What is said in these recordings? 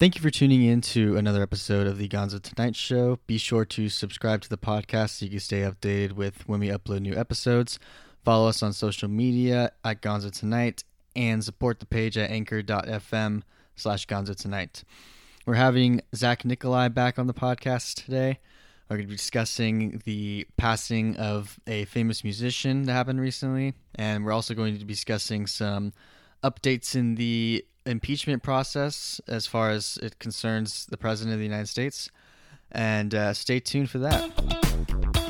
Thank you for tuning in to another episode of the Gonzo Tonight Show. Be sure to subscribe to the podcast so you can stay updated with when we upload new episodes. Follow us on social media at Gonzo Tonight and support the page at anchor.fm slash Gonzo Tonight. We're having Zach Nikolai back on the podcast today. We're going to be discussing the passing of a famous musician that happened recently, and we're also going to be discussing some updates in the impeachment process as far as it concerns the President of the United States. And uh, stay tuned for that.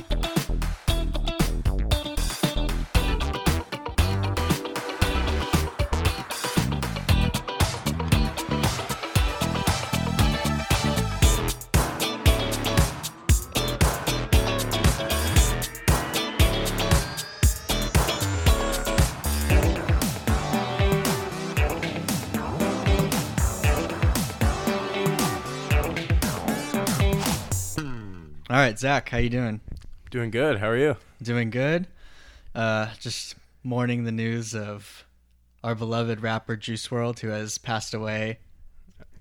Right, Zach, how you doing? Doing good. How are you? Doing good. Uh, just mourning the news of our beloved rapper Juice WRLD, who has passed away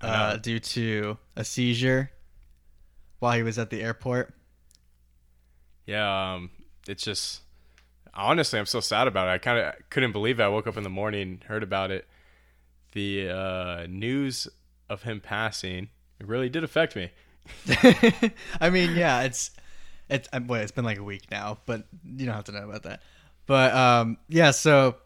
uh, due to a seizure while he was at the airport. Yeah, um, it's just honestly, I'm so sad about it. I kind of couldn't believe it. I woke up in the morning, heard about it. The uh, news of him passing it really did affect me. I mean, yeah, it's it's um, wait, it's been like a week now, but you don't have to know about that. But um, yeah, so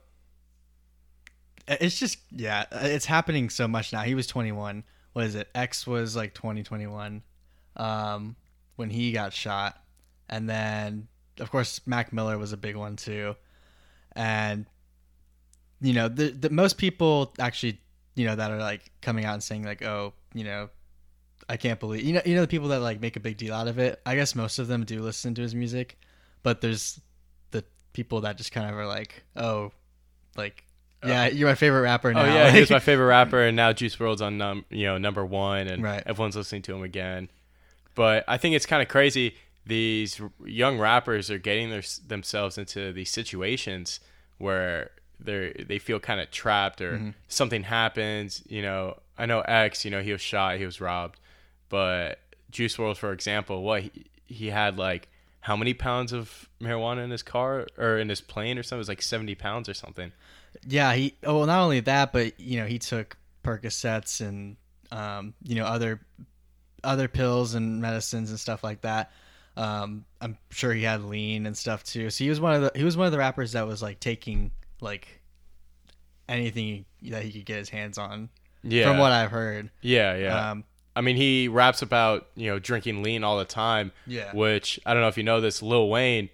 it's just yeah, it's happening so much now. He was 21. What is it? X was like 2021 um, when he got shot, and then of course Mac Miller was a big one too, and you know the, the most people actually you know that are like coming out and saying like oh you know I can't believe you know you know the people that like make a big deal out of it. I guess most of them do listen to his music, but there's the people that just kind of are like, oh, like yeah, you're my favorite rapper now. Oh yeah, Like- he was my favorite rapper, and now Juice WRLD's on num you know number one, and Right. everyone's listening to him again. But I think it's kind of crazy. These young rappers are getting their, themselves into these situations where they they feel kind of trapped, or Mm-hmm. something happens. You know, I know X. You know, he was shot, he was robbed, but Juice WRLD, for example, what he, he had like how many pounds of marijuana in his car or in his plane or something? It was like seventy pounds or something. Yeah, he. Oh, well, not only that, but you know, he took Percocets and um, you know other other pills and medicines and stuff like that. Um, I'm sure he had lean and stuff too. So he was one of the he was one of the rappers that was like taking like anything that he could get his hands on. Yeah, From what I've heard. Yeah, yeah. Um, I mean, he raps about you know drinking lean all the time. Yeah. Which I don't know if you know this, Lil Wayne,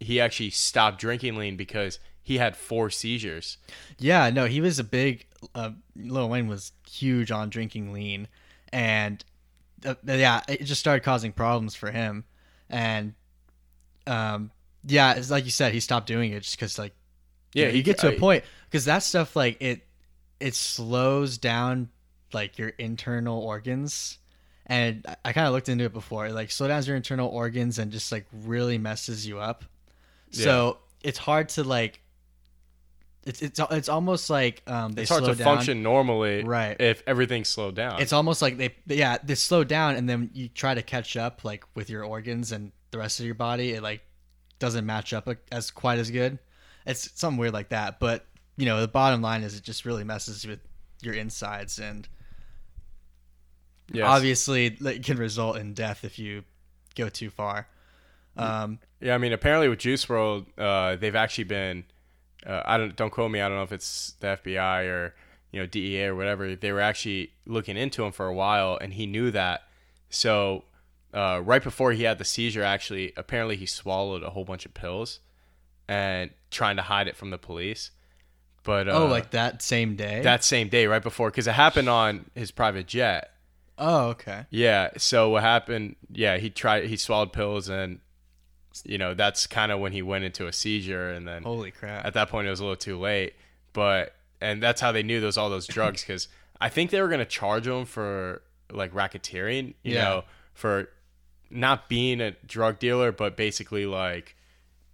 he actually stopped drinking lean because he had four seizures. Yeah, no, he was a big. Uh, Lil Wayne was huge on drinking lean, and uh, yeah, it just started causing problems for him. And um, yeah, it's like you said, he stopped doing it just because like Yeah, you, he- get to a point because that stuff like it it slows down like your internal organs. And I, kind of looked into it before. It, like slow downs your internal organs and just like really messes you up. So it's hard to like. It's it's it's almost like um they It's hard to down. function normally, Right. If everything's slowed down. It's almost like they yeah they slow down and then you try to catch up like with your organs and the rest of your body. It like doesn't match up as quite as good. It's something weird like that. But you know the bottom line is it just really messes with your insides and Yes. obviously it can result in death if you go too far. Um, Yeah, I mean, apparently with Juice WRLD, uh, they've actually been. Uh, I don't don't quote me. I don't know if it's the FBI or you know DEA or whatever. They were actually looking into him for a while, and he knew that. So uh, right before he had the seizure, actually, apparently he swallowed a whole bunch of pills, and trying to hide it from the police. But uh, oh, like that same day. that same day, right before, because it happened on his private jet. Oh, okay. Yeah. So what happened? Yeah, he tried. He swallowed pills, and you know that's kind of when he went into a seizure, and then Holy crap. at that point it was a little too late. But and that's how they knew there was all those drugs because I think they were gonna charge him for like racketeering. You Yeah. know, for not being a drug dealer, but basically like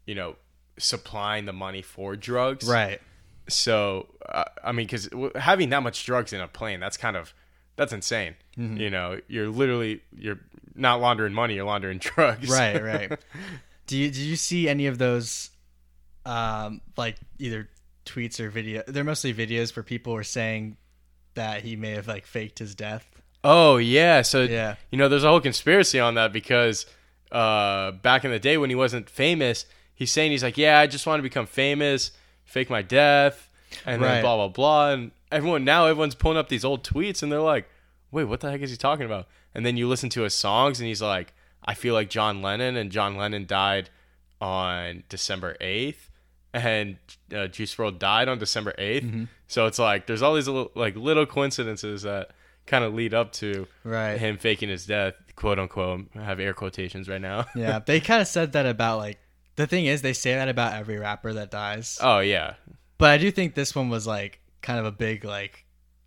you know supplying the money for drugs. right. So uh, I mean, because having that much drugs in a plane, that's kind of that's insane. Mm-hmm. You know, you're literally you're not laundering money, you're laundering drugs. Right, right. Do you did you see any of those um like either tweets or video they're mostly videos where people were saying that he may have like faked his death. Oh yeah, so Yeah. you know, there's a whole conspiracy on that because uh, back in the day when he wasn't famous, he's saying he's like, yeah, I just want to become famous, fake my death, and then blah blah blah. And everyone now everyone's pulling up these old tweets and they're like, wait, what the heck is he talking about? And then you listen to his songs and he's like, I feel like John Lennon, and John Lennon died on December eighth. And uh, Juice WRLD died on December 8th. Mm-hmm. So it's like there's all these little, like little coincidences that kind of lead up to Right. him faking his death, quote unquote. I have air quotations right now. Yeah. They kind of said that about like the thing is they say that about every rapper that dies. oh yeah, But I do think this one was like kind of a big like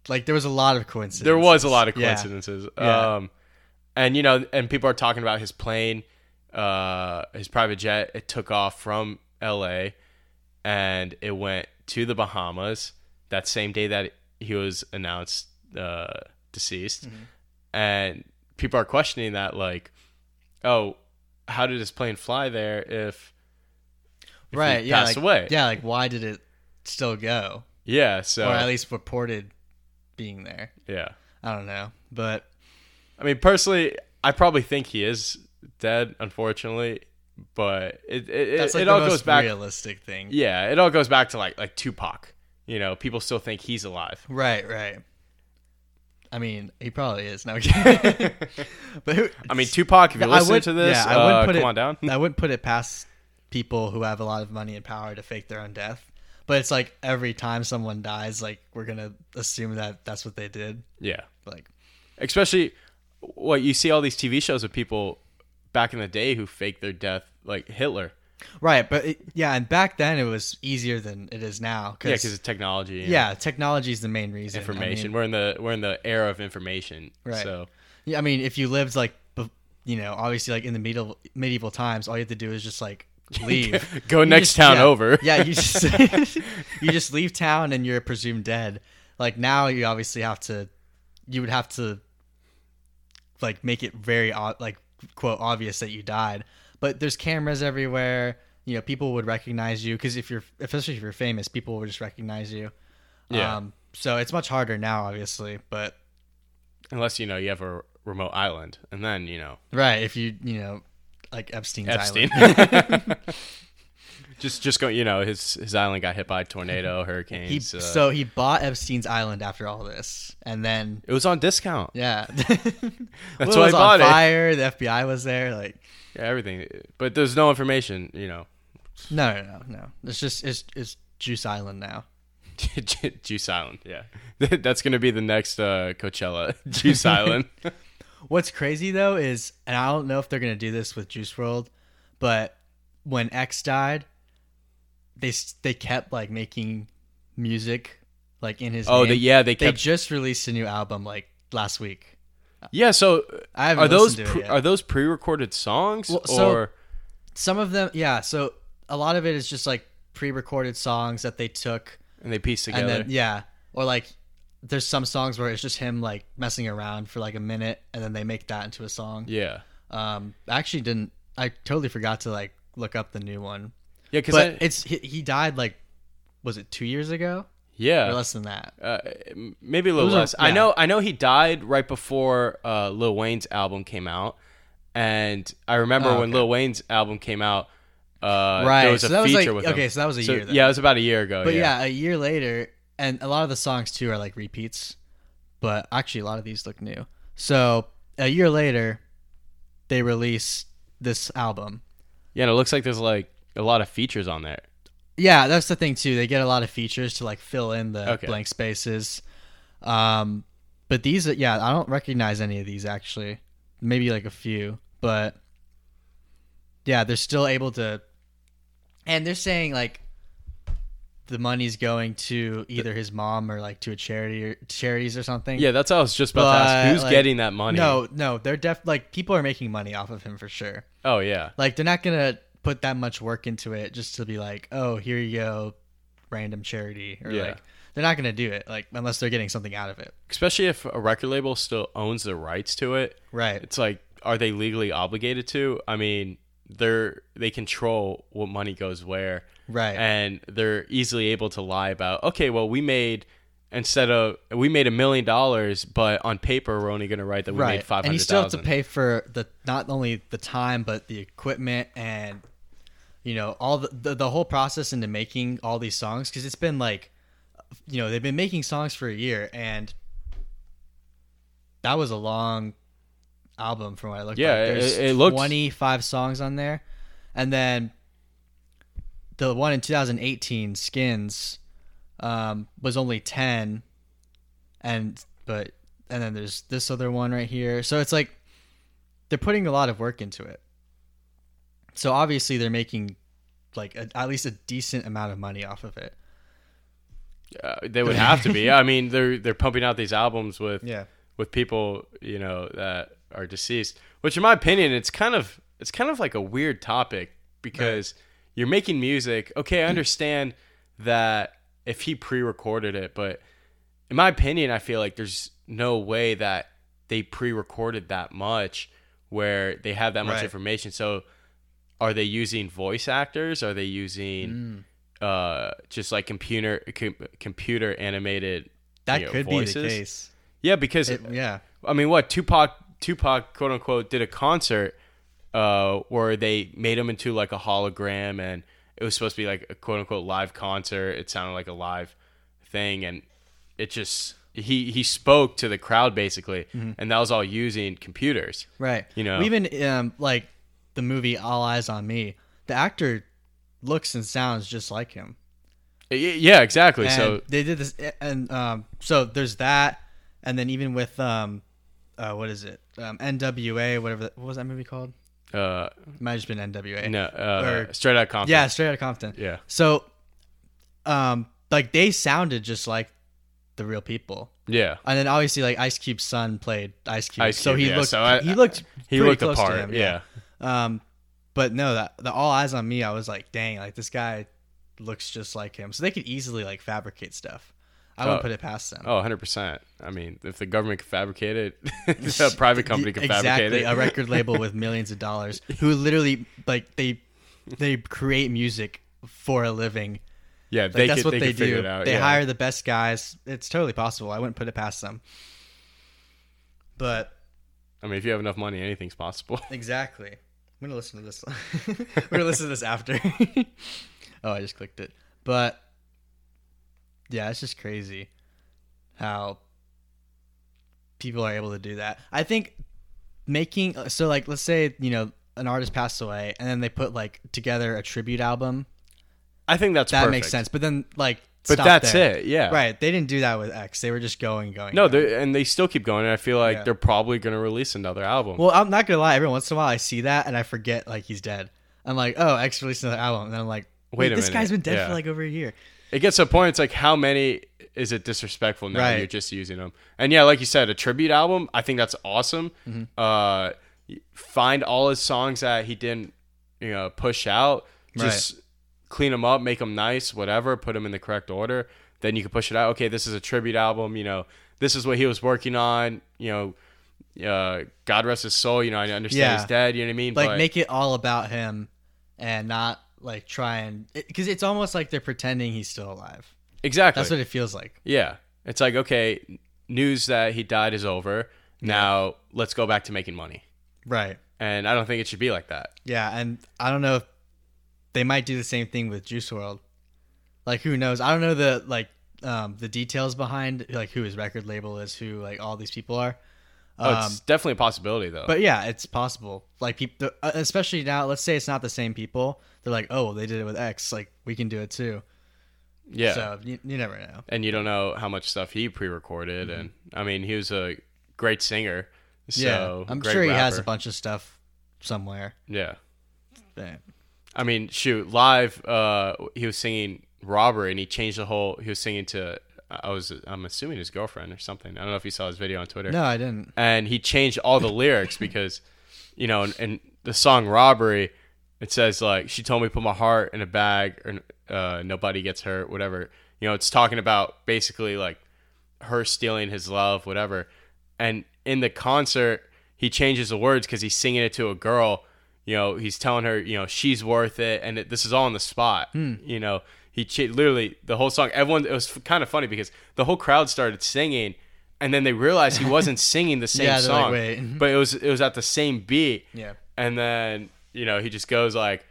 like there was a lot of coincidences. there was a lot of coincidences. Yeah. Um, and you know, and people are talking about his plane, uh, his private jet. It took off from L.A. and it went to the Bahamas that same day that he was announced uh, deceased. Mm-hmm. And people are questioning that, like, oh, how did his plane fly there if, if right. he Yeah. passed like, away? Yeah. Like why did it still go yeah. So or at least reported being there? yeah. I don't know, but I mean, personally, I probably think he is dead, unfortunately. But it it, like it all goes back. realistic thing. Yeah, it all goes back to like like Tupac. You know, people still think he's alive. Right. Right. I mean, he probably is. No, but who, I mean, Tupac. If you're I would- to this, yeah, I wouldn't uh, put come it- on down. I wouldn't put it past people who have a lot of money and power to fake their own death. But it's like every time someone dies, like we're gonna assume that that's what they did. yeah, Like, especially what you see all these TV shows of people back in the day who faked their death, like Hitler. right? But it, yeah, and back then it was easier than it is now. Yeah, Cause, because of technology. yeah, technology is the main reason. I information. mean, we're in the we're in the era of information. Right. So yeah, I mean, if you lived like, you know, obviously like in the medieval medieval times, all you have to do is just like leave. go You next just- town yeah, over. yeah, you just you just leave town and you're presumed dead. Like now, you obviously have to, you would have to, like make it very like quote obvious that you died. But there's cameras everywhere. You know, people would recognize you because if you're, especially if you're famous, people would just recognize you. Yeah. Um, so it's much harder now, obviously. But unless you know you have a remote island, and then you know right, if you you know, like Epstein's Epstein. island. just just go. You know his his island got hit by a tornado, he hurricanes. uh, so he bought Epstein's island after all this, and then it was on discount. Yeah. That's Well, why it I was bought on it. fire. The FBI was there. Like, Yeah, everything, but there's no information. You know, no, no, no, no. It's just it's it's Juice Island now. Juice Island. Yeah, that's gonna be the next uh, Coachella. Juice Island. What's crazy though is, and I don't know if they're gonna do this with Juice WRLD, but when X died, they they kept like making music like in his. oh, name. the, yeah, they They just released a new album like last week. yeah, so I haven't are those to it pre- yet. are those pre-recorded songs Well, so- or Some of them, yeah. So a lot of it is just like pre-recorded songs that they took and they piece together? and then yeah or like there's some songs where it's just him like messing around for like a minute and then they make that into a song yeah, um i actually didn't i totally forgot to like look up the new one yeah, because it's he, he died like was it two years ago or yeah, less than that uh, maybe a little less. I know, I know he died right before uh, Lil Wayne's album came out, and I remember Oh, when. Lil Wayne's album came out. Uh, right there was a so was feature like with okay him. so that was a So, year then. yeah, it was about a year ago. but yeah. yeah. a year later and a lot of the songs too are like repeats but actually a lot of these look new so a year later they release this album Yeah, and it looks like there's like a lot of features on there. Yeah, that's the thing too. They get a lot of features to like fill in the Okay. blank spaces. Um, but these, yeah, I don't recognize any of these actually. Maybe like a few, but yeah, they're still able to. And they're saying like the money's going to either his mom or like to a charity or charities or something. Yeah, that's what I was just about to ask. Who's like, getting that money? No, no, they're def like people are making money off of him for sure. Oh yeah. Like they're not gonna put that much work into it just to be like, oh, here you go, random charity or Yeah. like they're not gonna do it like unless they're getting something out of it. Especially if a record label still owns the rights to it. Right. It's like, are they legally obligated to? I mean, they're they control what money goes where, Right. and they're easily able to lie about. Okay, well, we made instead of we made a million dollars, but on paper we're only going to write that we made right. five And you hundred still have to pay for the not only the time but the equipment and you know all the the, the whole process into making all these songs because it's been like you know they've been making songs for a year and that was a long album from what I looked Yeah, like. it- There's it looks- 25 songs on there. And then the one in 2018, Skins, um, was only 10. And, but, and then there's this other one right here. So it's like they're putting a lot of work into it. So obviously they're making like a, at least a decent amount of money off of it. Uh, they would have to be. I mean, they're they're pumping out these albums with Yeah. with people you know that are deceased. Which, in my opinion, it's kind of it's kind of like a weird topic because you're making music. Okay, I understand that if he pre-recorded it, but in my opinion, I feel like there's no way that they pre-recorded that much where they have that much Right. information. So, are they using voice actors? Are they using Mm. uh, just like computer com- computer animated? That you know, could voices? be the case. Yeah, because It, yeah. I mean, what Tupac Tupac quote unquote did a concert uh, where they made him into like a hologram, and it was supposed to be like a quote unquote live concert. It sounded like a live thing, and it just he he spoke to the crowd basically, Mm-hmm. and that was all using computers. Right. You know. even um, like the movie All Eyez on Me, the actor looks and sounds just like him. Yeah, exactly. And so they did this, and um, so there's that, and then even with um, uh, what is it? Um, NWA, whatever. That, what was that movie called? Uh, might have just been NWA. no, uh, Or- straight out Compton. Yeah, straight out of Compton. yeah, So, um, like they sounded just like the real people. yeah. And then obviously, like Ice Cube's son played Ice Cube, Ice so he yeah, looked so I- he looked He looked close apart. to him, yeah. Um, but no, that the all eyes on me, I was like, dang, like this guy looks just like him. So they could easily like fabricate stuff. I wouldn't Oh. put it past them. Oh, 100%. I mean, if the government could fabricate it, a private company could exactly, fabricate it. a record label with millions of dollars who literally like they they create music for a living. yeah, Like they that's could, what they, they, do. it out. They yeah. hire the best guys. It's totally possible. I wouldn't put it past them. But I mean, if you have enough money, anything's possible. Exactly. I'm gonna listen to this. We're gonna listen to this after. oh, I just clicked it. But yeah, it's just crazy how people are able to do that. I think making uh, so like let's say you know an artist passed away and then they put like together a tribute album. I think that's That perfect. makes sense. But then like But stop that's there. it. Yeah. Right. They didn't do that with X. They were just going, going. No, going. they and they still keep going. And I feel like Yeah. they're probably going to release another album. Well, I'm not gonna lie. Every once in a while, I see that and I forget like he's dead. I'm like, oh, X released another album, and then I'm like, wait, Wait this minute. guy's been dead Yeah. for like over a year. It gets to a point. It's like, how many is it disrespectful now? Right. You're just using them. And yeah, like you said, a tribute album. I think that's awesome. Mm-hmm. Uh, find all his songs that he didn't, you know, push out. Just clean them up, make them nice, whatever. Put them in the correct order. Then you can push it out. Okay, this is a tribute album. You know, this is what he was working on. You know. Uh, God rest his soul. You know, I understand Yeah. he's dead. You know what I mean? Like, But- make it all about him, and not like try and because it's almost like they're pretending he's still alive. exactly. That's what it feels like. Yeah. It's like, okay, news that he died is over. Now let's go back to making money. Right. And I don't think it should be like that. Yeah, and I don't know if they might do the same thing with Juice WRLD. Like, who knows? I don't know the like um, the details behind like who his record label is, who like all these people are. Oh, Um, it's definitely a possibility, though. But yeah, it's possible. Like people, especially now. Let's say it's not the same people. They're like, oh, well, they did it with X. Like we can do it too. yeah. So you, you never know. and you don't know how much stuff he pre recorded. And I mean, he was a great singer. So, yeah, I'm sure he has a bunch of stuff somewhere. Yeah. I mean, shoot, live, uh, he was singing Robbery and he changed the whole, he was singing to, I was, I'm assuming his girlfriend or something. I don't know if you saw his video on Twitter. No, I didn't. and he changed all the lyrics because you know in, in the song robbery it says like she told me to put my heart in a bag and uh, nobody gets hurt whatever You know, it's talking about basically like her stealing his love, whatever. And in the concert, he changes the words because he's singing it to a girl. You know, he's telling her, you know, she's worth it, and it, this is all on the spot. You know, he ch- literally the whole song. Everyone, it was kind of funny because the whole crowd started singing, and then they realized he wasn't singing the same Yeah, like, song, "Wait." but it was it was at the same beat. Yeah. and then you know he just goes like,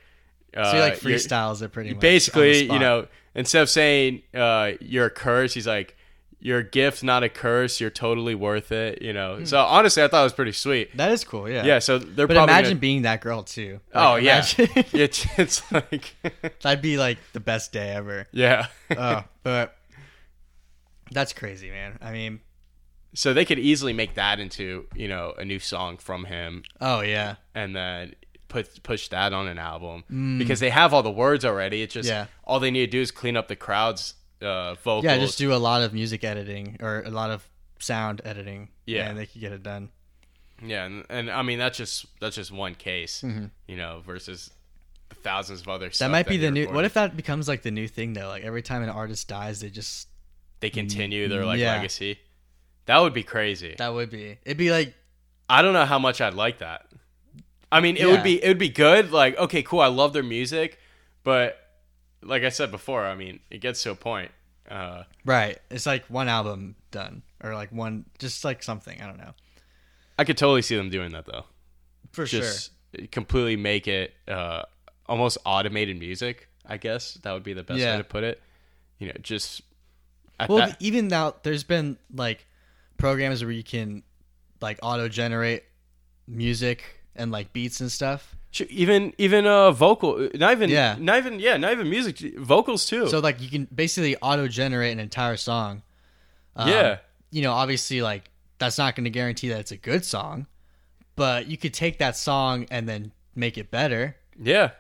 uh, So he like freestyles it pretty much. basically, you know, instead of saying uh, you're a curse, he's like, you're a gift, not a curse. You're totally worth it. You know. So honestly, I thought it was pretty sweet. that is cool. Yeah. Yeah. So they're But imagine gonna- being that girl too. oh yeah, it's it's like that'd be like the best day ever. yeah. Oh, but that's crazy, man. I mean, so they could easily make that into you know a new song from him, oh yeah, and then put push that on an album because they have all the words already. It's just Mm. Yeah. all they need to do is clean up the crowd's uh, vocals. yeah. Just do a lot of music editing or a lot of sound editing. Yeah. and they could get it done. Yeah, and, and I mean that's just that's just one case, you know, versus the thousands of other. Mm-hmm. That might be the new. What if that becomes like the new thing though? Like every time an artist dies, they just they continue their like Yeah. legacy? That would be crazy. that would be. It'd be like I don't know how much I'd like that. I mean, it Yeah. would be it would be good. Like, okay, cool, I love their music, but like I said before, I mean, it gets to a point. Uh, right. It's like one album done or like one just like something. I don't know. I could totally see them doing that though. For Just completely make it uh, almost automated music. I guess that would be the best Yeah. way to put it. You know, just Well, that, even now, there's been like programs where you can like auto generate music and like beats and stuff. Even even uh vocal not even Yeah. not even yeah not even music vocals too So like you can basically auto generate an entire song. Um, yeah You know, obviously, like that's not going to guarantee that it's a good song, but you could take that song and then make it better. yeah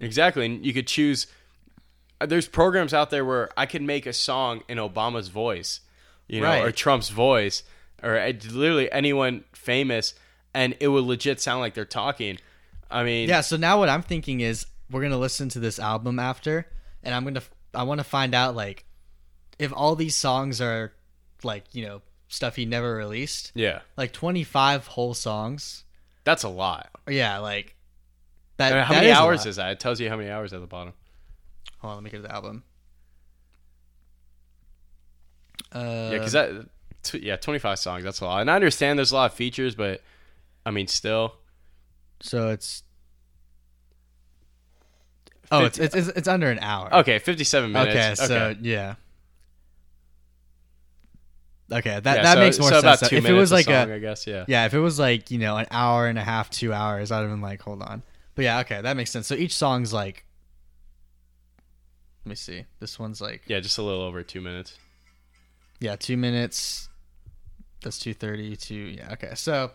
exactly and you could choose uh, there's programs out there where i could make a song in obama's voice you know Right. or trump's voice or uh, literally anyone famous and it would legit sound like they're talking i mean Yeah. So now what I'm thinking is we're gonna listen to this album after, and I'm gonna I want to find out like if all these songs are like you know stuff he never released, yeah like 25 whole songs. that's a lot Yeah, like that. I mean, how that many is hours is that it tells you how many hours at the bottom Hold on, let me get to the album. Uh, yeah because that t- yeah 25 songs that's a lot and i understand there's a lot of features but i mean still so it's oh, it's, it's it's it's under an hour. Okay, 57 minutes. Okay, so yeah. Okay, that Yeah, that so- makes more so sense. About two if it minutes was like song, a I guess, yeah. yeah, if it was like you know an hour and a half, two hours, I'd have been like, hold on. But yeah, okay, that makes sense. So each song's like, let me see. This one's like Yeah, just a little over two minutes. yeah, two minutes. That's two thirty. Two yeah. Okay, so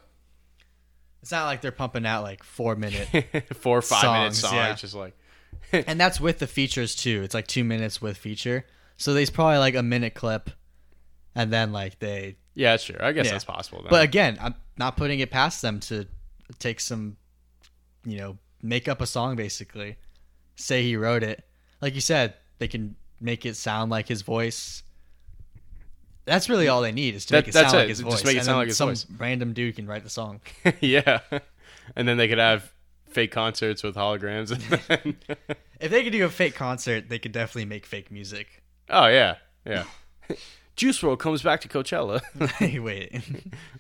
it's not like they're pumping out like four minute, Four or five minute Songs, yeah. just like and that's with the features too. It's like two minutes with feature. So there's probably like a minute clip, and then like they yeah, sure. I guess Yeah. that's possible. Then. But again, I'm not putting it past them to take some, you know, make up a song basically. Say he wrote it. Like you said, they can make it sound like his voice. That's really all they need is to That- make it sound it. like his voice. Just make it And sound like his some voice. random dude can write the song. yeah, and then they could have fake concerts with holograms. If they could do a fake concert, they could definitely make fake music. oh yeah, yeah. Juice WRLD comes back to Coachella. Wait.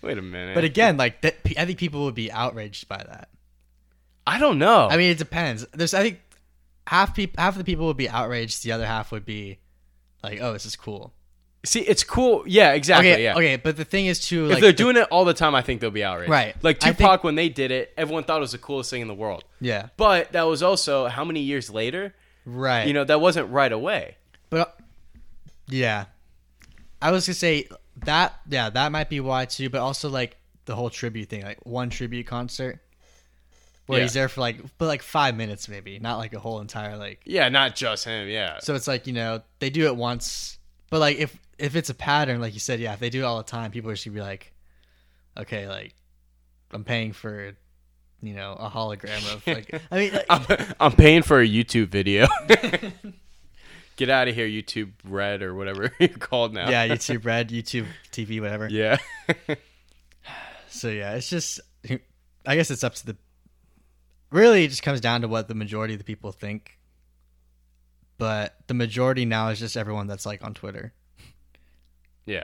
Wait a minute. But again, like that, I think people would be outraged by that. I don't know. I mean, it depends. There's, I think, half people, half of the people would be outraged. The other half would be like, "Oh, this is cool." See, it's cool. Yeah, exactly. Okay, yeah. okay, but the thing is too, If they're the- doing it all the time, I think they'll be outraged. Right. Like Tupac, think- when they did it, everyone thought it was the coolest thing in the world. yeah, But that was also how many years later? right. You know, that wasn't right away. but yeah, I was gonna say that. Yeah, that might be why too. But also like the whole tribute thing, like one tribute concert where Yeah. he's there for like, but like five minutes maybe, not like a whole entire like. Yeah, not just him. Yeah. So it's like you know they do it once, but like if if it's a pattern, like you said, yeah, if they do it all the time, people are just gonna be like, okay, like I'm paying for, you know, a hologram of like. I mean, like, I'm, I'm paying for a YouTube video. Get out of here, YouTube Red or whatever you're called now. yeah, YouTube Red, YouTube TV, whatever. yeah. So yeah, it's just I guess it's up to the really it just comes down to what the majority of the people think. But the majority now is just everyone that's like on Twitter. Yeah.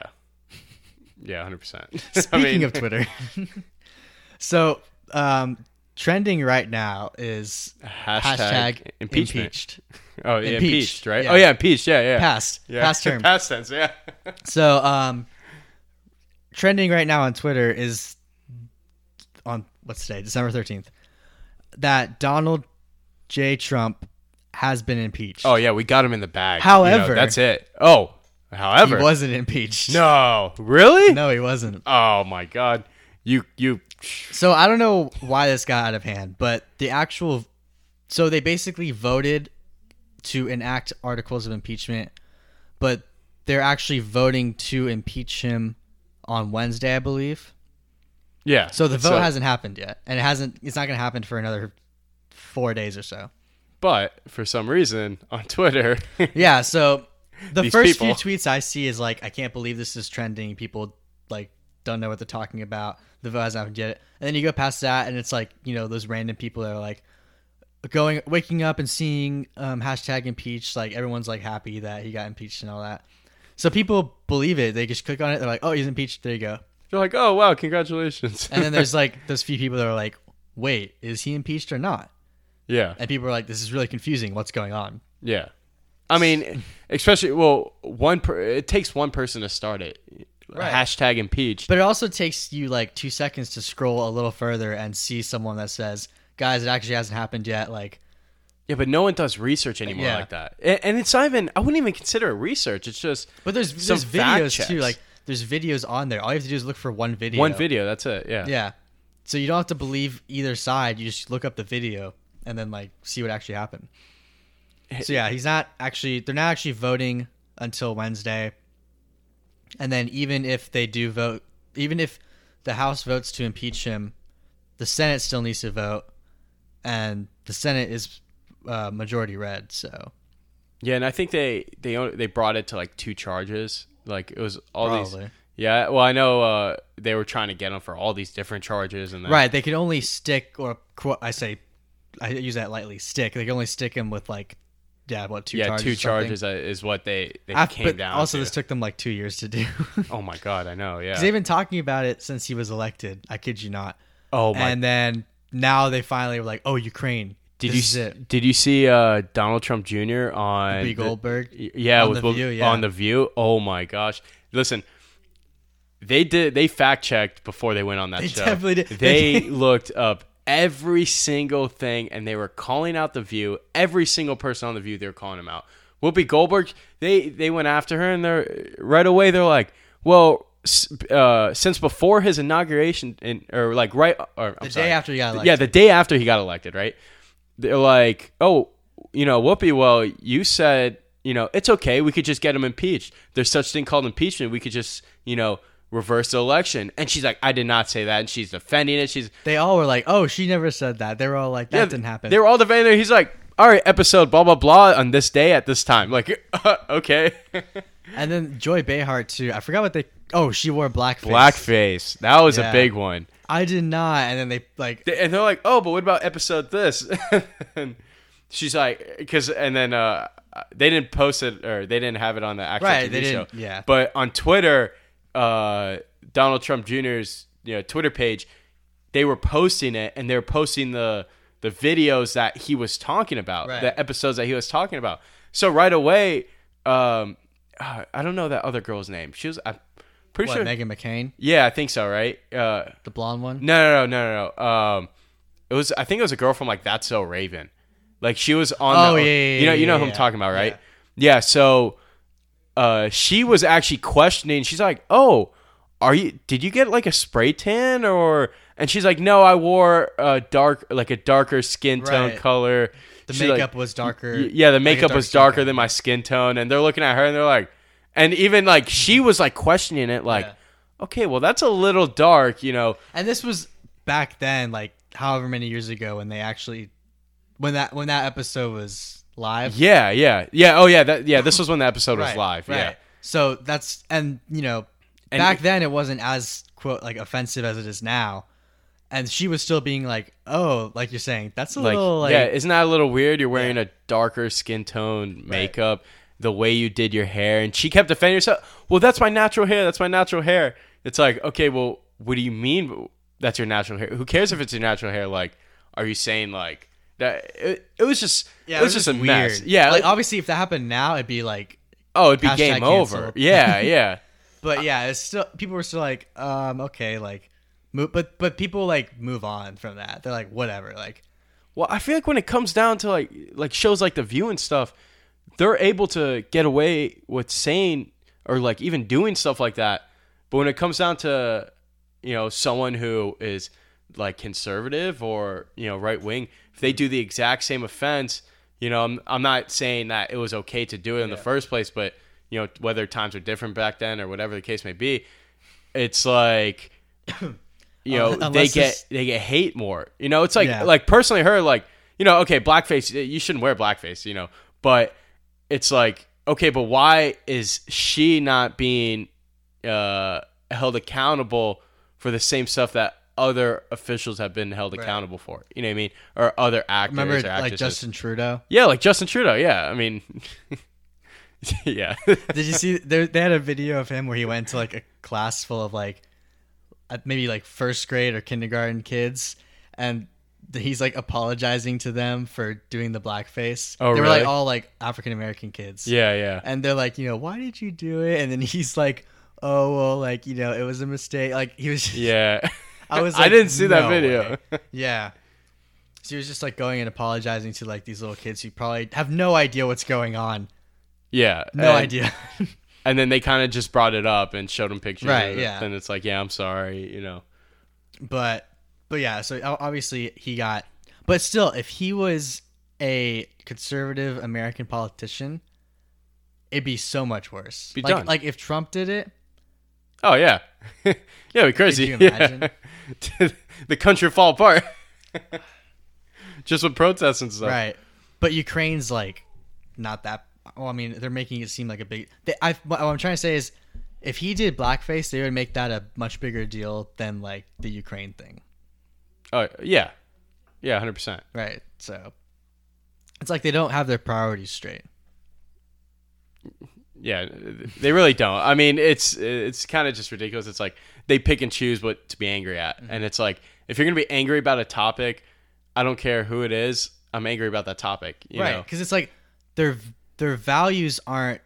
Yeah, hundred percent. Speaking of Twitter. so um trending right now is hashtag, hashtag impeachment. impeached. Oh, yeah, Impeached, impeached, right? yeah. Oh, yeah, impeached. Yeah, yeah. Past. yeah. Past term. Past tense. Yeah. So, um, trending right now on Twitter is on what's today, December thirteenth, that Donald J. Trump has been impeached. oh, yeah. We got him in the bag. You know, However- that's it. Oh, however. he wasn't impeached. No, really? no, he wasn't. Oh my God. You you. So I don't know why this got out of hand, but the actual, so they basically voted to enact articles of impeachment, but they're actually voting to impeach him on Wednesday, I believe. Yeah. So the vote hasn't happened yet, and it hasn't. It's not going to happen for another four days or so. But for some reason on Twitter, Yeah. So the first people. few tweets I see is like, I can't believe this is trending. People like don't know what they're talking about. The vote hasn't happened yet, and then you go past that, and it's like you know those random people that are like going, waking up and seeing um, hashtag impeached. Like everyone's like happy that he got impeached and all that. So people believe it. They just click on it. They're like, oh, he's impeached. There you go. you're like, oh wow, congratulations. And then there's like those few people that are like, wait, is he impeached or not? yeah, And people are like, this is really confusing. What's going on? yeah. I mean, especially well, one per, it takes one person to start it. Right. Hashtag impeached. But it also takes you like two seconds to scroll a little further and see someone that says, guys, it actually hasn't happened yet. Like, yeah, but no one does research anymore Yeah. like that. And, it's not even. I wouldn't even consider it research. It's just but there's there's videos too. Like, there's videos on there. All you have to do is look for one video. one video. That's it. Yeah. Yeah. So you don't have to believe either side. You just look up the video and then like see what actually happened. So yeah, he's not actually. They're not actually voting until Wednesday. And then even if they do vote, even if the House votes to impeach him, the Senate still needs to vote, and the Senate is uh, majority red. So Yeah, and I think they they they brought it to like two charges. Like it was all these. Yeah, well, I know uh, they were trying to get him for all these different charges, and then, right. They could only stick or. I say, I use that lightly. Stick. They could only stick him with like, yeah, what two? yeah, charges two charges uh, is what they they came down. also, to. this took them like two years to do. oh my god, I know. Yeah. They've been talking about it since he was elected. I kid you not. oh my. And then now they finally were like, "Oh, Ukraine." did this you did you see uh, Donald Trump Jr. on B. Goldberg. Y- yeah, On with The View, yeah. on the View. Oh my gosh! Listen, they did they fact checked before they went on that They show. definitely did. They- looked up every single thing, and they were calling out the View. Every single person on the View, they were calling him out. Whoopi Goldberg, they they went after her, and they're right away. They're like, well. Uh, since before his inauguration, in, or like right, or I'm The sorry. day after he got elected. Yeah, the day after he got elected, right? They're like, oh, you know, Whoopi, well, you said, you know, it's okay. We could just get him impeached. There's such thing called impeachment. We could just, you know, reverse the election. And she's like, I did not say that. And she's defending it. She's, They all were like, "Oh, she never said that." They were all like, "That yeah, didn't happen." They were all defending it. He's like, all right, episode, blah, blah, blah, on this day at this time. Like, okay. and then Joy Behar too. I forgot what they. Oh, she wore blackface. Blackface. That was Yeah. a big one. I did not. And then they like. They- and they're like, "Oh, but what about episode this?" and she's like, "Because," and then uh, they didn't post it or they didn't have it on the actual Right, TV they show. didn't- yeah. But on Twitter, uh, Donald Trump Jr.'s you know Twitter page, they were posting it, and they were posting the the videos that he was talking about, Right. the episodes that he was talking about. So right away, um, uh, I don't know that other girl's name. She was, I'm pretty What, sure. Meghan McCain, yeah, I think so. Right. Uh, the blonde one. no, no, no, no, no. Um, it was. I think it was a girl from like That's So Raven. Like she was on. Oh, the, yeah, yeah, You know, yeah, you know yeah, who I'm talking about, right? Yeah. so, uh, she was actually questioning. She's like, "Oh, are you? Did you get like a spray tan or?" And she's like, "No, I wore a dark, like a darker skin tone Right. color. The She's like- makeup was darker. Yeah, the like makeup dark was darker than my skin tone, and they're looking at her and they're like, and even like she was like questioning it, like, Yeah. okay, well that's a little dark, you know. And this was back then, like however many years ago, when they actually, when that when that episode was live. Yeah, yeah, yeah. Oh, yeah. That yeah. This was when the episode was live. Yeah. So that's and you know And- back then it wasn't as quote like offensive as it is now, and she was still being like, oh, like you're saying, that's a Like, little like yeah, isn't that a little weird? You're wearing a darker skin tone makeup, the way you did your hair, and she kept defending herself. Well, that's my natural hair. That's my natural hair. It's like, okay, well, what do you mean that's your natural hair? Who cares if it's your natural hair? Like, are you saying like that? It, it was just, yeah, it was just a mess. Yeah, like like, obviously if that happened now, it'd be like, oh, it'd be game over. canceled. Yeah, yeah. but yeah, it's still people were still like, um, okay, like, move, but but people like move on from that. They're like, whatever, like, Well, I feel like when it comes down to like like shows like The View and stuff, they're able to get away with saying or like even doing stuff like that. But when it comes down to you know someone who is like conservative or you know right wing, if they do the exact same offense, you know, I'm I'm not saying that it was okay to do it in the first place, but you know whether times are different back then or whatever the case may be, it's like you know they get it's- they get hate more. You know, it's like Yeah. like personally her like you know okay blackface you shouldn't wear blackface you know but it's like okay but why is she not being uh, held accountable for the same stuff that other officials have been held accountable for you know what I mean or other actors remember or like Justin Trudeau. yeah like Justin Trudeau yeah I mean yeah Did you see? They had a video of him where he went to like a class full of like uh, maybe like first grade or kindergarten kids, and he's like apologizing to them for doing the blackface. Oh, they were really? like all like African American kids. yeah yeah and they're like, you know, why did you do it? And then he's like, oh well, like you know, it was a mistake. Like he was, just, yeah I was I didn't see that video way. yeah. So he was just like going and apologizing to like these little kids who probably have no idea what's going on. yeah No and- idea. and then they kind of just brought it up and showed him pictures Right, yeah. and it's like yeah I'm sorry you know but but yeah so obviously he got but still if he was a conservative american politician it'd be so much worse Be like done. like if trump did it Oh yeah, yeah, it'd be crazy. Could you imagine? Yeah. the country fall apart. Just with protests and stuff. right but ukraine's like not that well i mean they're making it seem like a big they, I, what i'm trying to say is if he did blackface they would make that a much bigger deal than like the ukraine thing Oh yeah, yeah, hundred percent. right so it's like they don't have their priorities straight Yeah, they really don't. I mean, it's it's kind of just ridiculous. It's like they pick and choose what to be angry at, Mm-hmm. and it's like if you're gonna be angry about a topic, I don't care who it is. I'm angry about that topic. You right because it's like their their values aren't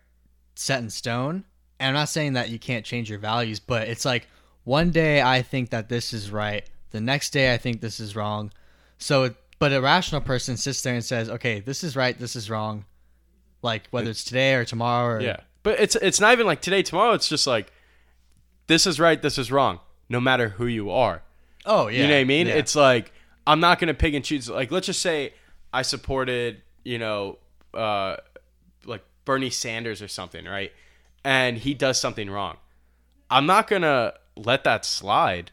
set in stone and i'm not saying that you can't change your values but it's like one day i think that this is right the next day i think this is wrong so but a rational person sits there and says okay this is right this is wrong like whether it's today or tomorrow or Yeah, but it's it's not even like today, tomorrow. It's just like this is right, this is wrong. No matter who you are. oh yeah You know what I mean? yeah. It's like I'm not gonna pick and choose. Like let's just say I supported, you know, uh, like Bernie Sanders or something, right? And he does something wrong. I'm not gonna let that slide.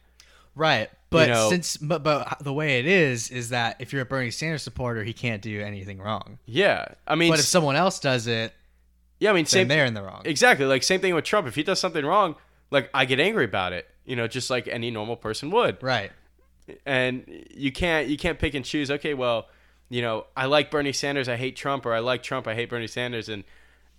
right but know- since but, but the way it is is that if you're a bernie sanders supporter he can't do anything wrong Yeah, I mean, but if someone else does it yeah, I mean, same they're in the wrong exactly. Like same thing with Trump. If he does something wrong, like I get angry about it. You know, just like any normal person would. right and you can't you can't pick and choose okay well you know i like bernie sanders i hate trump or i like trump i hate bernie sanders and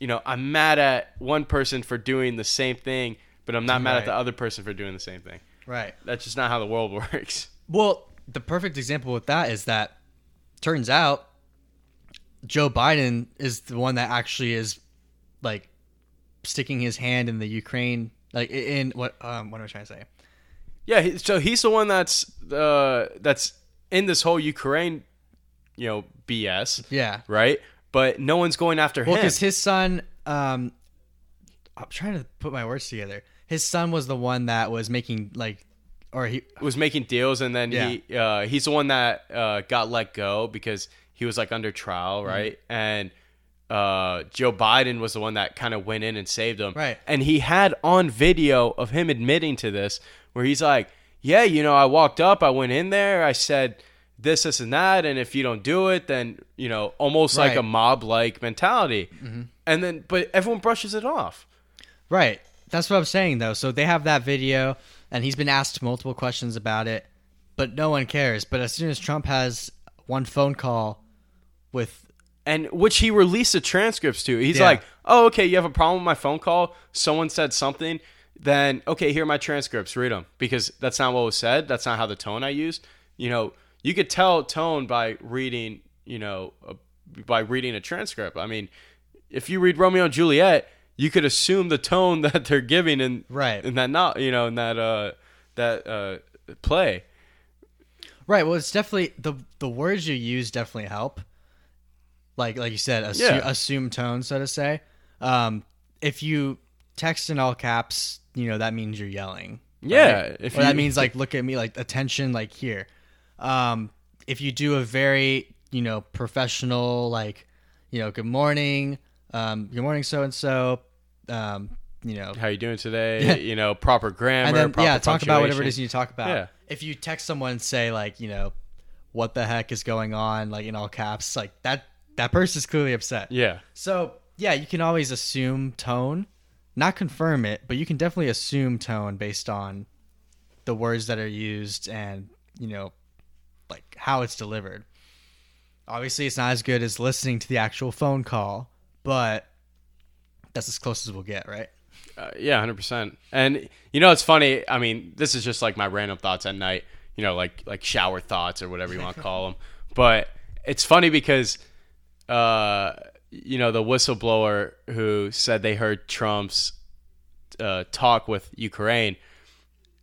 you know i'm mad at one person for doing the same thing but i'm not mad at the other person for doing the same thing right that's just not how the world works Well, the perfect example with that is that turns out Joe Biden is the one that actually is like sticking his hand in the Ukraine like in what um what am I trying to say? yeah so he's the one that's uh that's in this whole ukraine you know bs Yeah. right but no one's going after Well, him cuz his son um I'm trying to put my words together. His son was the one that was making like or he was making deals and then he uh, he's the one that uh, got let go because he was like under trial Mm-hmm. right and uh, joe biden was the one that kind of went in and saved him Right. and he had on video of him admitting to this where he's like yeah you know i walked up i went in there i said this, this, and that, and if you don't do it, then you know, almost like a mob like mentality. And then, but everyone brushes it off. Right. That's what I'm saying though. So they have that video and he's been asked multiple questions about it, but no one cares. But as soon as Trump has one phone call with and which he released the transcripts to. He's Yeah. like, "Oh, okay, you have a problem with my phone call? Someone said something, then okay, here are my transcripts. Read them because that's not what was said. That's not how the tone I used. You know, you could tell tone by reading. You know, uh, by reading a transcript. I mean, if you read Romeo and Juliet, you could assume the tone that they're giving in Right. in that not you know in that uh that uh play. Right, well it's definitely the the words you use definitely help. Like like you said, assu- Yeah. assume tone, so to say. Um, if you text in all caps, you know that means you're yelling. Yeah, right? if or that you- means like look at me, like attention, like here. Um, if you do a very you know professional, like you know, good morning, um, good morning, so and so, um, you know, How you doing today? you know, proper grammar. and then proper yeah, talk about whatever it is you talk about. Yeah. If you text someone and say like, you know, what the heck is going on, like in all caps, like that that person's clearly upset. Yeah. So yeah, you can always assume tone, not confirm it, but you can definitely assume tone based on the words that are used and you know, like how it's delivered. Obviously, it's not as good as listening to the actual phone call, but that's as close as we'll get, right? Uh, yeah, hundred percent. And you know, it's funny. I mean, this is just like my random thoughts at night. You know, like like shower thoughts or whatever you want to call them. But it's funny because, uh, you know, the whistleblower who said they heard Trump's uh, talk with Ukraine,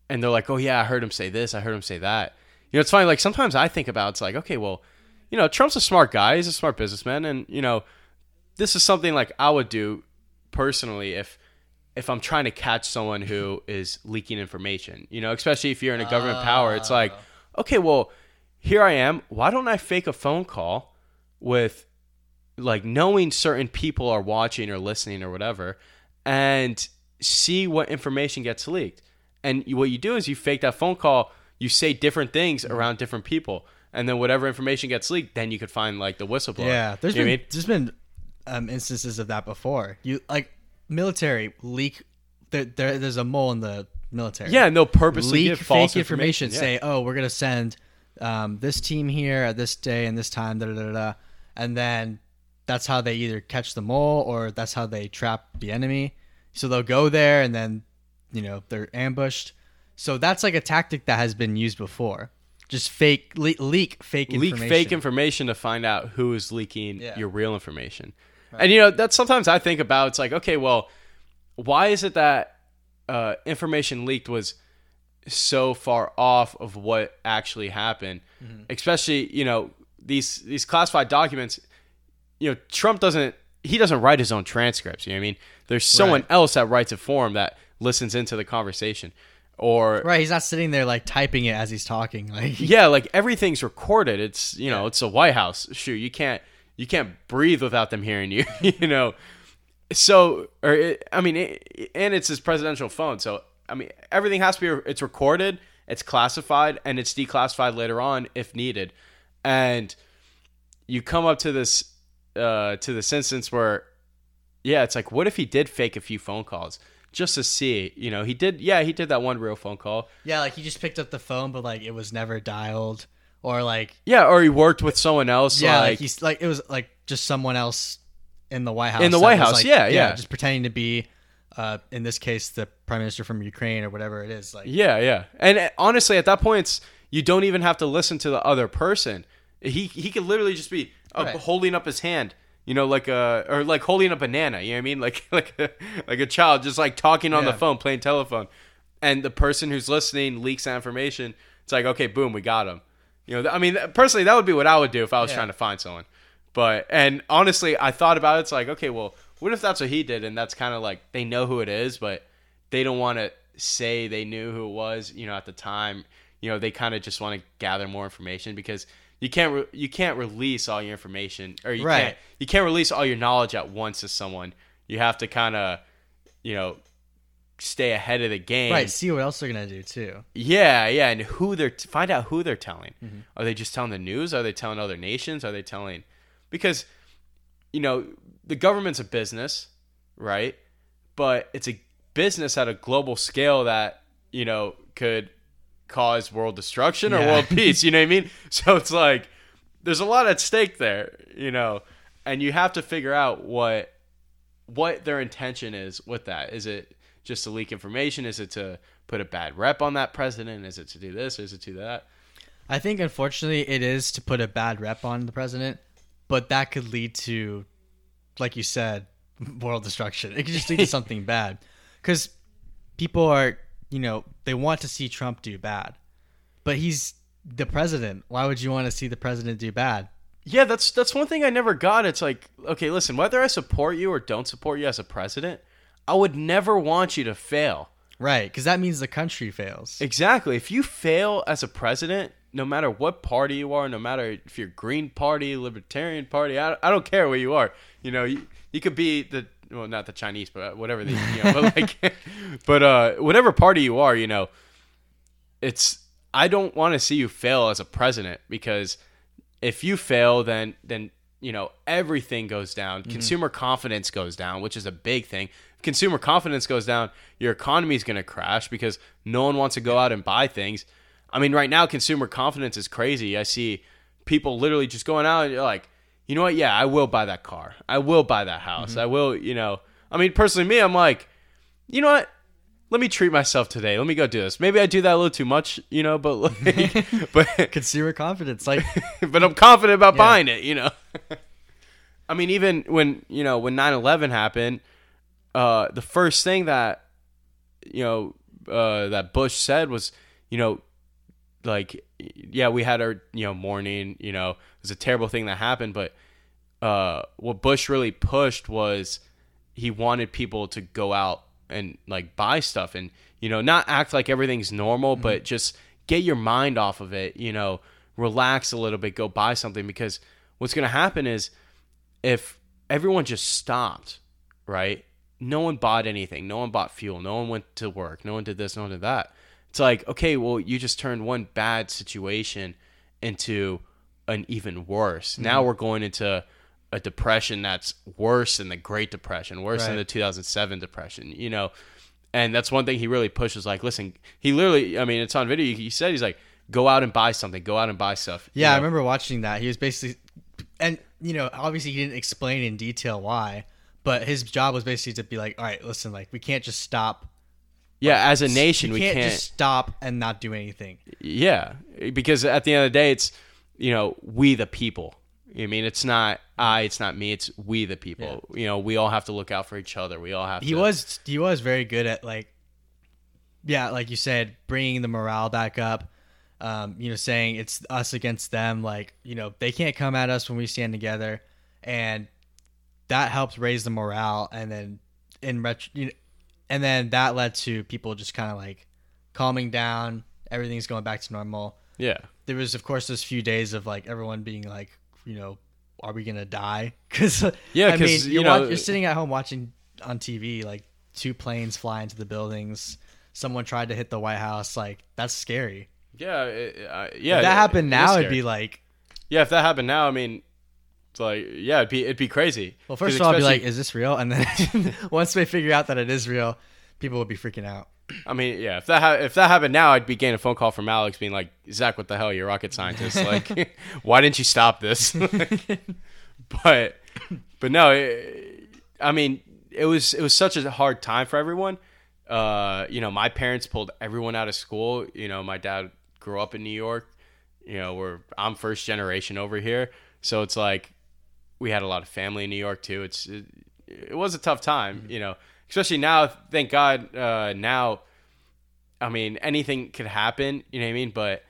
and they're like, "Oh yeah, I heard him say this. I heard him say that." You know, it's funny. Like sometimes I think about it's like, okay, well, you know, Trump's a smart guy. He's a smart businessman, and you know, this is something like I would do personally if if I'm trying to catch someone who is leaking information, you know, especially if you're in a government power, it's like, okay, well, here I am. Why don't I fake a phone call with like knowing certain people are watching or listening or whatever and see what information gets leaked. And what you do is you fake that phone call, you say different things around different people. And then whatever information gets leaked, then you could find like the whistleblower. Yeah, there's You been I mean? there's been um, instances of that before. You like military leak. There, there, there's a mole in the military. Yeah, and they'll purposely leak give false fake information. Yeah. Say, oh, we're gonna send um, this team here at this day and this time, da da da da, and then that's how they either catch the mole or that's how they trap the enemy. So they'll go there and then you know they're ambushed. So that's like a tactic that has been used before. Just fake le- leak fake leak information. fake information to find out who is leaking Yeah. your real information. And you know, that's sometimes I think about it's like, okay, well, why is it that uh, information leaked was so far off of what actually happened? Especially, you know, these these classified documents, you know, Trump doesn't he doesn't write his own transcripts, you know what I mean? There's someone Right. else that writes it for him that listens into the conversation. Or Right, he's not sitting there like typing it as he's talking. Like yeah, like everything's recorded. It's you know, it's a White House. Shoot, you can't you can't breathe without them hearing you. you know, so or it, I mean, it, and it's his presidential phone. So I mean, everything has to be. It's recorded. It's classified, and it's declassified later on if needed. And you come up to this uh, to this instance where, yeah, it's like, what if he did fake a few phone calls just to see? You know, he did. Yeah, he did that one real phone call. Yeah, like he just picked up the phone, but like it was never dialed, or like Yeah, or he worked with someone else. yeah, like, like he's like it was like just someone else in the White House. In the White House, like- yeah, yeah. just pretending to be, uh, in this case, the prime minister from Ukraine or whatever it is. Like Yeah, yeah. And uh, honestly, at that point, it's, you don't even have to listen to the other person. He he could literally just be uh, Right. holding up his hand, you know, like a or like holding a banana. You know what I mean? Like like a, like a child just like talking on the phone, playing telephone, and the person who's listening leaks that information. It's like okay, boom, we got him. You know, I mean, personally, that would be what I would do if I was Yeah. trying to find someone. But and honestly, I thought about it. It's like okay, well, what if that's what he did, and that's kind of like they know who it is, but they don't want to say they knew who it was. You know, at the time, you know, they kind of just want to gather more information because you can't re- you can't release all your information or you Right. can't you can't release all your knowledge at once to someone. You have to kind of you know stay ahead of the game. Right. See what else they're gonna do too. Yeah, yeah, and who they're find out who they're telling. Mm-hmm. Are they just telling the news? Are they telling other nations? Are they telling because you know the government's a business, right? But it's a business at a global scale that you know could cause world destruction or Yeah. world peace. You know what I mean? So it's like there's a lot at stake there, you know, and you have to figure out what what their intention is with that. Is it just to leak information? Is it to put a bad rep on that president? Is it to do this? Is it to do that? I think unfortunately it is to put a bad rep on the president, but that could lead to, like you said, world destruction. It could just lead to something bad, because people are, you know, they want to see Trump do bad, but he's the president. Why would you want to see the president do bad? Yeah, that's that's one thing I never got. It's like, okay, listen, whether I support you or don't support you as a president, I would never want you to fail. Right, because that means the country fails. Exactly. If you fail as a president, no matter what party you are, no matter if you're Green Party, Libertarian Party, I, I don't care what you are. You know, you, you could be the well, not the Chinese, but whatever the you know, but like, but uh, whatever party you are, you know, it's I don't want to see you fail as a president because if you fail, then then you know everything goes down. Consumer confidence goes down, which is a big thing. Consumer confidence goes down, your economy is going to crash because no one wants to go out and buy things. I mean, right now consumer confidence is crazy. I see people literally just going out and you're like, you know what? Yeah, I will buy that car. I will buy that house. I will, you know. I mean, personally, me, I'm like, you know what? Let me treat myself today. Let me go do this. Maybe I do that a little too much, you know, but like, but Consumer confidence, like but I'm confident about buying it, you know. I mean, even when you know when 9/11 happened, uh, the first thing that you know uh, that Bush said was, you know, like, yeah, we had our you know mourning, you know, it was a terrible thing that happened, but uh, what Bush really pushed was he wanted people to go out and like buy stuff and you know not act like everything's normal but just get your mind off of it you know relax a little bit go buy something because what's going to happen is if everyone just stopped right no one bought anything no one bought fuel no one went to work no one did this no one did that it's like okay well you just turned one bad situation into an even worse mm-hmm. now we're going into a depression that's worse than the Great Depression, worse than the 2007 depression, you know. And that's one thing he really pushes. Like, listen, he literally, I mean, it's on video. He said he's like, go out and buy something, go out and buy stuff. you Yeah, I remember watching that. He was basically, and you know, obviously he didn't explain in detail why, but his job was basically to be like, all right, listen, like we can't just stop. Yeah, as a nation, we we can't, can't. just stop and not do anything. yeah, because at the end of the day, it's you know we the people. I mean, it's not I, it's not me, it's we the people. You know, we all have to look out for each other. We all have. He to, was he was very good at like, yeah, like you said, bringing the morale back up. Um, you know, saying it's us against them. Like you know, they can't come at us when we stand together, and that helped raise the morale. And then in retro, you know, and then that led to people just kind of like calming down. Everything's going back to normal. Yeah, There was, of course, those few days of like everyone being like, you know, are we gonna die? Because Yeah, I mean, you're, you know- wa- you're sitting at home watching on TV like two planes fly into the buildings. Someone tried to hit the White House. Like that's scary. yeah, it- uh, yeah. if that it- happened it now, it'd be like, Yeah, if that happened now, I mean, like, yeah, it'd be it'd be crazy. well, first of all, I'd be like, is this real? And then once they figure out that it is real, people would be freaking out. I mean, yeah, if that ha- if that happened now, I'd be getting a phone call from Alex being like, Zach, what the hell? You're a rocket scientist. Like, why didn't you stop this? but but no, it, I mean, it was it was such a hard time for everyone. Uh, you know, my parents pulled everyone out of school. You know, my dad grew up in New York. You know, we're I'm first generation over here, so it's like we had a lot of family in New York too. It's it, it was a tough time, you know, especially now. Thank God, uh, now, I mean, anything could happen. You know what I mean? But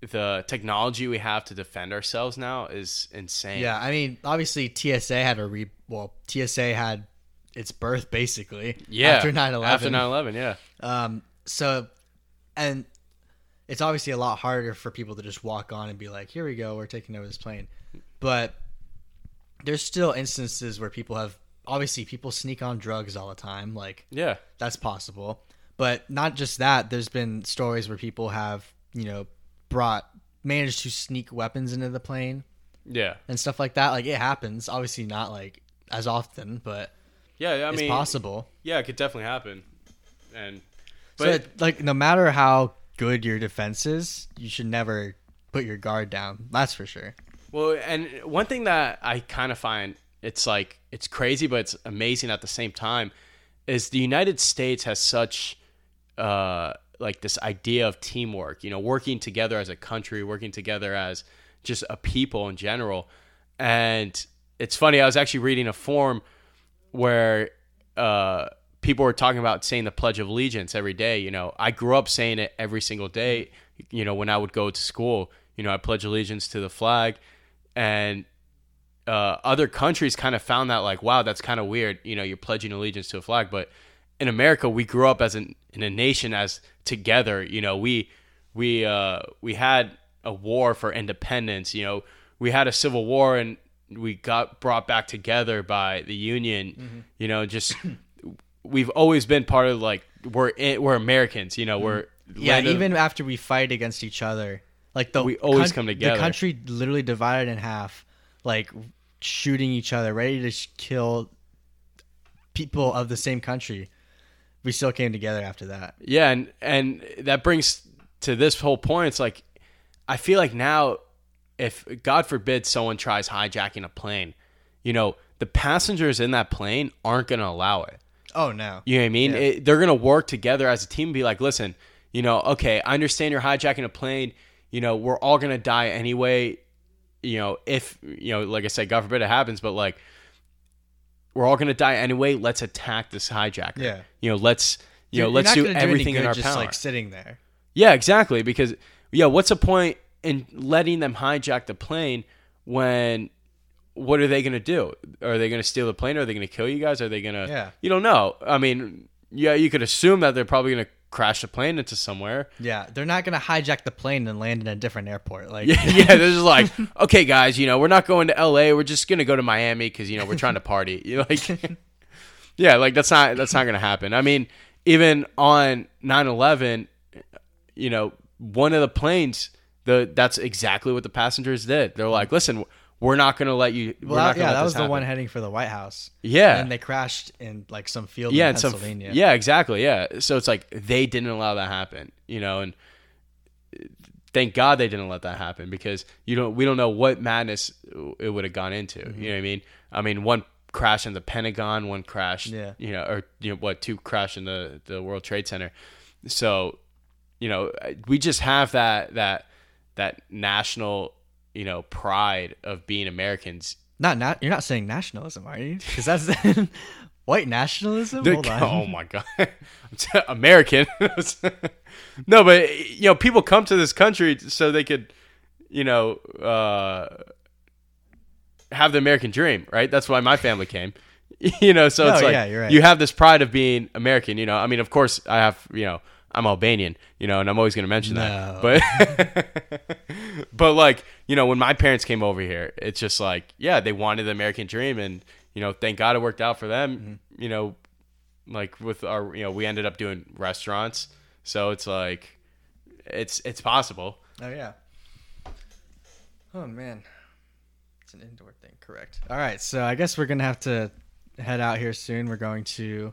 the technology we have to defend ourselves now is insane. Yeah, I mean, obviously TSA had a re. Well, TSA had its birth basically. yeah. After 9/11. After 9/11, yeah. Um, so, and it's obviously a lot harder for people to just walk on and be like, "Here we go, we're taking over this plane." But there's still instances where people have obviously people sneak on drugs all the time. Like Yeah. that's possible. But not just that, there's been stories where people have, you know, brought managed to sneak weapons into the plane Yeah. and stuff like that. Like it happens. Obviously not like as often, but Yeah. I it's mean, possible. yeah, it could definitely happen. And But so, like no matter how good your defense is, you should never put your guard down. That's for sure. Well, and one thing that I kind of find it's like it's crazy, but it's amazing at the same time is the United States has such uh like this idea of teamwork, you know, working together as a country, working together as just a people in general. And it's funny, I was actually reading a form where uh people were talking about saying the pledge of allegiance every day, you know. I grew up saying it every single day, you know, when I would go to school, you know, I pledge allegiance to the flag and uh, other countries kind of found that like wow that's kind of weird you know you're pledging allegiance to a flag. But in america we grew up as an, in a nation as together you know we we uh, we had a war for independence you know. We had a civil war and we got brought back together by the union you know just we've always been part of like we're in, we're americans you know we're Yeah, land of- even after we fight against each other, like the We always come together. The country literally divided in half, like shooting each other, ready to sh- kill people of the same country. We still came together after that. Yeah, and and that brings to this whole point. It's like I feel like now, if God forbid someone tries hijacking a plane, you know, the passengers in that plane aren't going to allow it. Oh no, You know what I mean? Yeah. It, they're going to work together as a team. And be like, listen, you know, okay, I understand you're hijacking a plane. You know, we're all going to die anyway. You know, if you know, like I said, God forbid it happens, but like we're all going to die anyway. Let's attack this hijacker. Yeah. You know, let's you know, You're let's do everything in good our just power. like sitting there. Yeah, exactly. Because yeah, what's the point in letting them hijack the plane when what are they going to do? Are they going to steal the plane? Are they going to kill you guys? Are they going to? Yeah. You don't know. I mean, yeah, you could assume that they're probably going to crash the plane into somewhere. Yeah, they're not gonna hijack the plane and land in a different airport. Like, Yeah, yeah. They're just like, okay, guys, you know, we're not going to L.A. We're just going to go to Miami because you know we're trying to party. You're like, yeah, like that's not that's not going to happen. I mean, even on 9/11, you know, one of the planes, the that's exactly what the passengers did. They're like, listen, we're not going to let you. we're well, that- yeah, that was the one heading for the White House. Yeah, and they crashed in like some field yeah, in and some, Pennsylvania. yeah, exactly, yeah. So it's like they didn't allow that happen, you know, and thank God they didn't let that happen because you don't we don't know what madness it would have gone into. Mm-hmm. You know what I mean? I mean, one crash in the Pentagon, one crash, Yeah. you know, or you know what, two crash in the the World Trade Center. So, you know, we just have that that that national, you know, pride of being Americans. Not, not you're not saying nationalism, are you? Because that's white nationalism. Oh my god, American. no, but you know, people come to this country so they could, you know, uh, have the American dream, right? That's why my family came. You know, so it's like yeah, right. you have this pride of being American. You know, I mean, of course, I have. You know, I'm Albanian. You know, and I'm always going to mention that. But, but like, you know, when my parents came over here, it's just like, yeah, they wanted the American dream, and you know, thank God it worked out for them. Mm-hmm. You know, like with our, you know, we ended up doing restaurants, so it's like, it's it's possible. Oh yeah. Oh man, it's an indoor thing. Correct. All right, so I guess we're gonna have to head out here soon. We're going to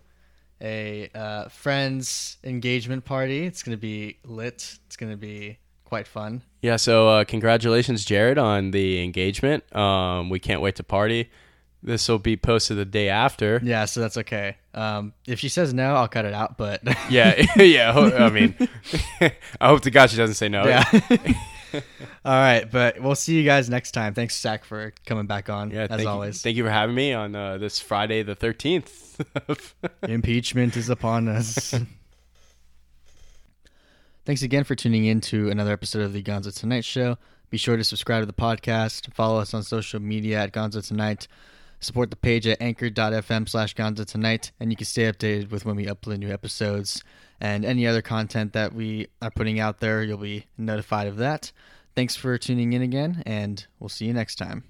a uh, friends engagement party. It's gonna be lit. It's gonna be quite fun. Yeah. So uh, congratulations, Jared, on the engagement. Um, we can't wait to party. This will be posted the day after. Yeah, so that's okay. Um, if she says no, I'll cut it out. But Yeah, yeah. I mean, I hope to God she doesn't say no. yeah. All right, but we'll see you guys next time. Thanks, Zach, for coming back on. Yeah, as thank always. You, thank you for having me on uh, this Friday the 13th. Impeachment is upon us. Thanks again for tuning in to another episode of the Gonzo Tonight Show. Be sure to subscribe to the podcast, follow us on social media at Gonzo Tonight, support the page at anchor.fm slash Gonzo Tonight, and you can stay updated with when we upload new episodes and any other content that we are putting out there. You'll be notified of that. Thanks for tuning in again, and we'll see you next time.